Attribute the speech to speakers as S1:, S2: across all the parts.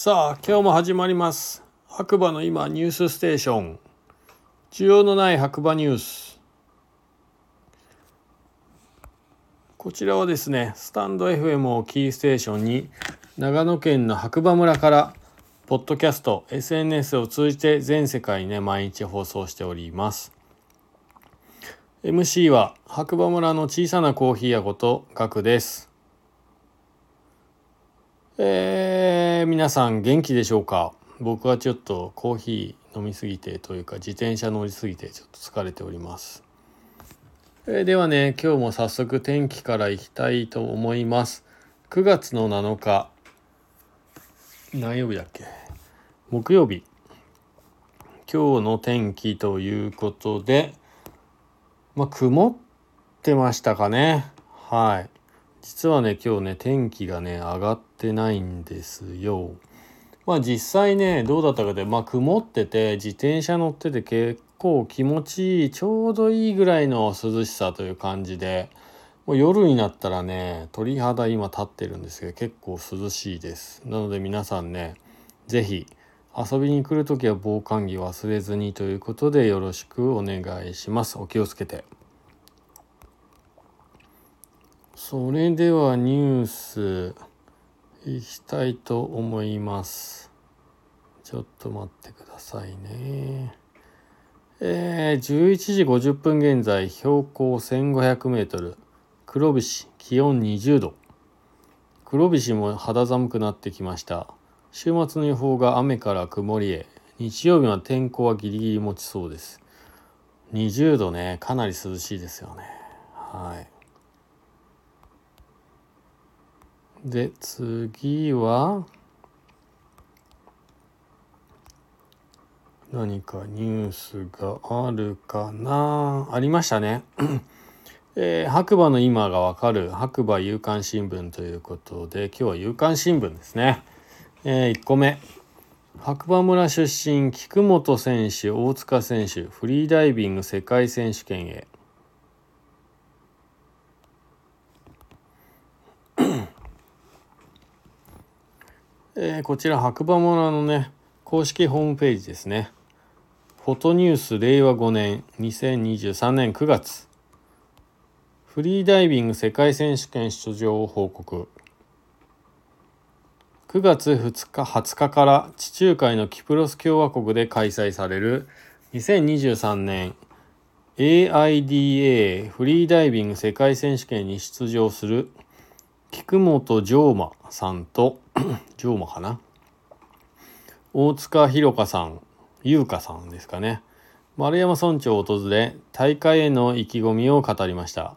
S1: さあ今日も始まります。白馬の今ニュースステーション。需要のない白馬ニュース。こちらはですねスタンド FM をキーステーションに長野県の白馬村からポッドキャスト SNS を通じて全世界にね毎日放送しております。MC は白馬村の小さなコーヒー屋ことガクです。えー、皆さん元気でしょうか？僕はちょっとコーヒー飲みすぎてというか自転車乗りすぎてちょっと疲れております、えー、ではね今日も早速天気からいきたいと思います。9月の7日。何曜日だっけ？木曜日。今日の天気ということでまあ曇ってましたかね。はい。実はね今日ね天気がね上がってないんですよ。まあ実際ねどうだったかでまあ曇ってて自転車乗ってて結構気持ちいいちょうどいいぐらいの涼しさという感じでもう夜になったらね鳥肌今立ってるんですけど結構涼しいです。なので皆さんね是非遊びに来る時は防寒着忘れずにということでよろしくお願いします。お気をつけて。それではニュースいきたいと思います。ちょっと待ってくださいね。えー、11時50分現在標高1500メートル。黒菱気温20度。黒菱も肌寒くなってきました。週末の予報が雨から曇りへ。日曜日は天候はギリギリ持ちそうです。20度ね。かなり涼しいですよね。はい。で次は何かニュースがあるかな？ありましたね。えー、白馬の今がわかる白馬夕刊新聞ということで今日は夕刊新聞ですね。えー、1個目白馬村出身菊本選手大塚選手フリーダイビング世界選手権へえー、こちら白馬村のね公式ホームページですね。フォトニュース令和5年2023年9月。フリーダイビング世界選手権出場を報告。9月2日20日から地中海のキプロス共和国で開催される2023年 AIDA フリーダイビング世界選手権に出場する菊本城馬さんと 城馬かな？大塚弘香さん優香さんですかね。丸山村長を訪れ大会への意気込みを語りました。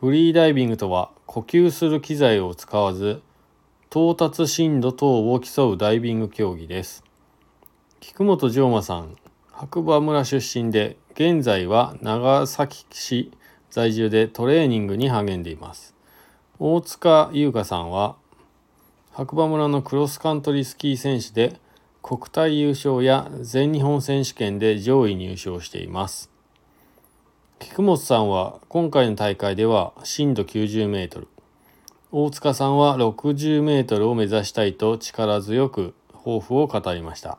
S1: フリーダイビングとは呼吸する機材を使わず到達深度等を競うダイビング競技です。菊本城馬さん白馬村出身で現在は長崎市在住でトレーニングに励んでいます。大塚優香さんは白馬村のクロスカントリースキー選手で国体優勝や全日本選手権で上位入賞しています。菊本さんは今回の大会では深度90メートル。大塚さんは60メートルを目指したいと力強く抱負を語りました。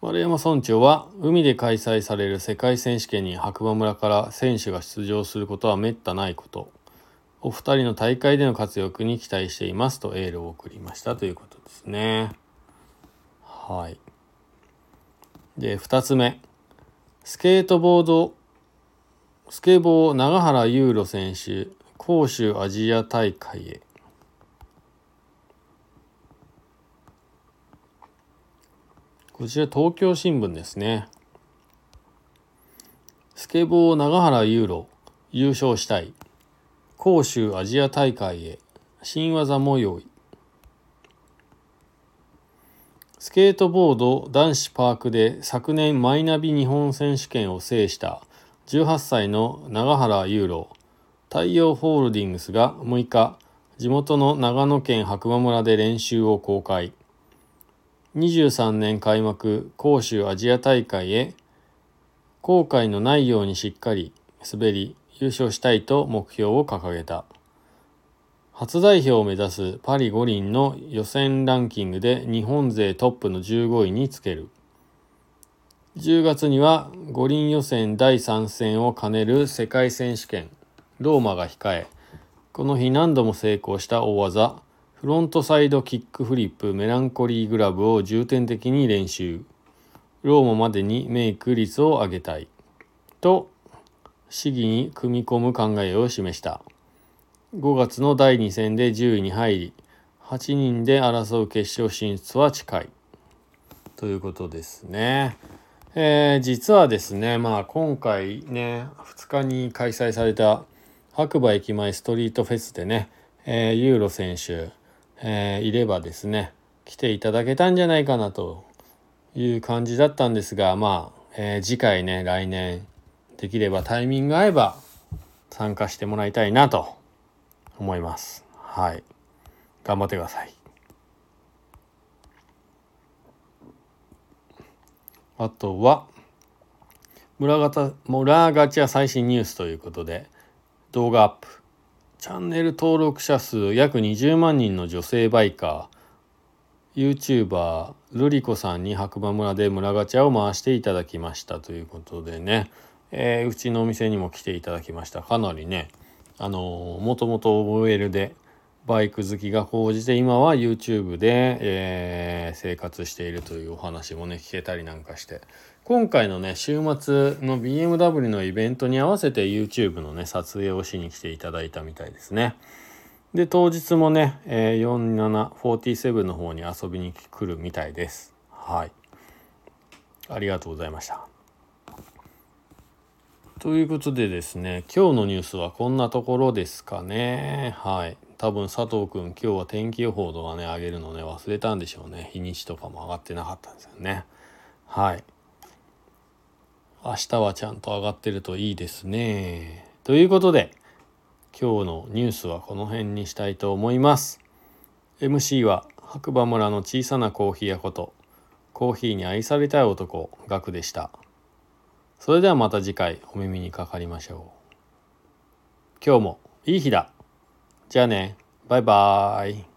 S1: 丸山村長は海で開催される世界選手権に白馬村から選手が出場することはめったないこと。お二人の大会での活躍に期待していますとエールを送りました。ということですね。はい。で2つ目。スケートボードスケボー永原優路選手杭州アジア大会へ。こちら東京新聞ですね。スケボー長原ユーロ優勝したい。杭州アジア大会へ新技模様スケートボード男子パークで昨年マイナビ日本選手権を制した18歳の長原ユーロ太陽ホールディングスが6日地元の長野県白馬村で練習を公開。23年開幕杭州アジア大会へ後悔のないようにしっかり滑り優勝したいと目標を掲げた。初代表を目指すパリ五輪の予選ランキングで日本勢トップの15位につける。10月には五輪予選第3戦を兼ねる世界選手権ローマが控えこの日何度も成功した大技フロントサイドキックフリップメランコリーグラブを重点的に練習。ローマまでにメイク率を上げたい。と市議に組み込む考えを示した5月の第2戦で10位に入り8人で争う決勝進出は近いということですね。えー、実はですねまあ今回ね2日に開催された白馬駅前ストリートフェスでね、えー、ユーロ選手、えー、いればですね来ていただけたんじゃないかなという感じだったんですがまあ、え、次回ね来年できればタイミング合えば参加してもらいたいなと思います。はい。頑張ってください。あとは村ガタ村ガチャ最新ニュースということで動画アップ。チャンネル登録者数約20万人の女性バイカー。YouTuber ルリコさんに白馬村で村ガチャを回していただきましたということでね、えー、うちのお店にも来ていただきました。かなりねあのもともと OL でバイク好きが高じて今は YouTube で、えー、生活しているというお話もね聞けたりなんかして。今回のね週末の BMW のイベントに合わせて YouTube のね撮影をしに来ていただいたみたいですね。で当日もね、えー、4747の方に遊びに来るみたいです。はい。ありがとうございました。ということでですね今日のニュースはこんなところですかね。はい。多分佐藤くん今日は天気予報とかね上げるのね忘れたんでしょうね。日にちとかも上がってなかったんですよね。はい。明日はちゃんと上がってるといいですね。ということで今日のニュースはこの辺にしたいと思います。MC は白馬村の小さなコーヒー屋ことコーヒーに愛されたい男ガクでした。それではまた次回お耳にかかりましょう。今日もいい日だ。じゃあね。バイバーイ。